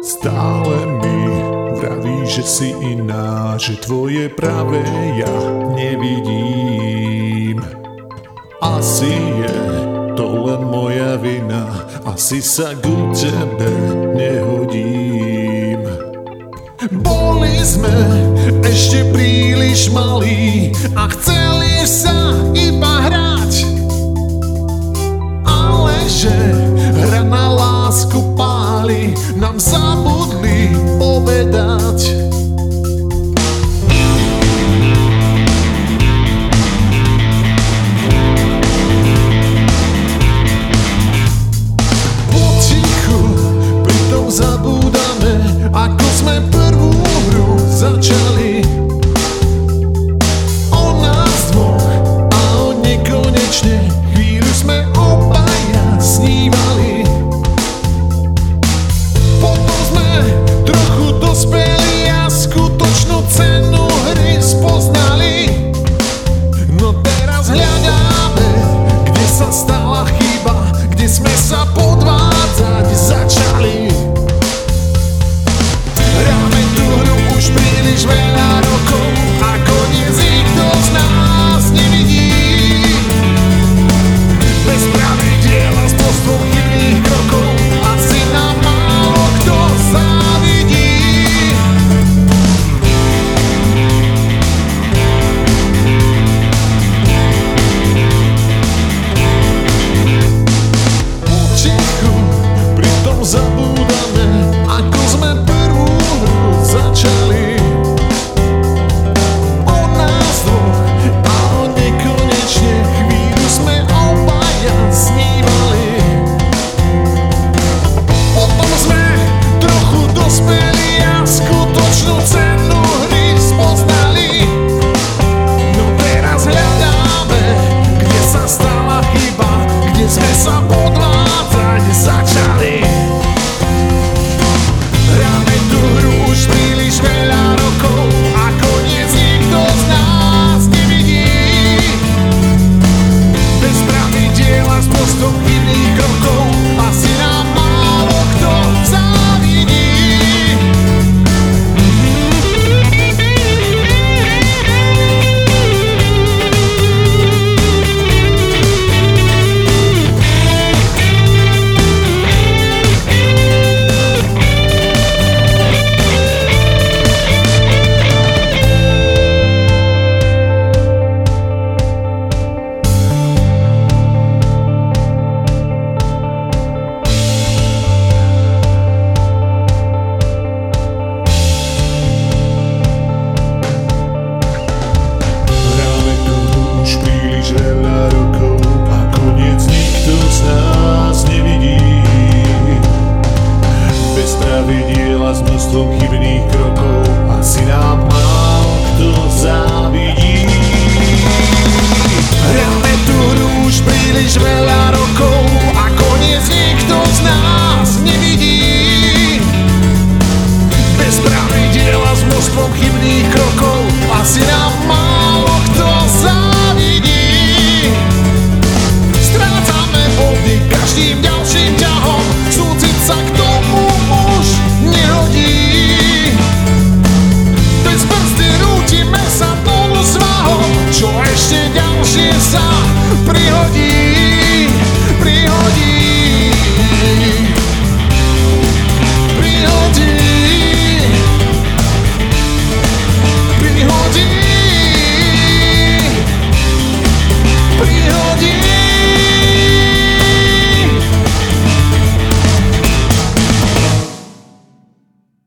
Stále mi vraví, že si iná, že tvoje pravé ja nevidím. Asi je to len moja vina, asi sa ku tebe nehodím. Boli sme ešte príliš malí a chceli sa iba hrať. Ale že hra na lásku páli nám sa dospeli a skutočnú cenu hry spoznali. No teraz hľadáme, kde sa stala chyba, kde sme sa podvali. dostupný krokou chybných krokov asi nám málo kto závidí. Hráme tu už príliš veľa rokov,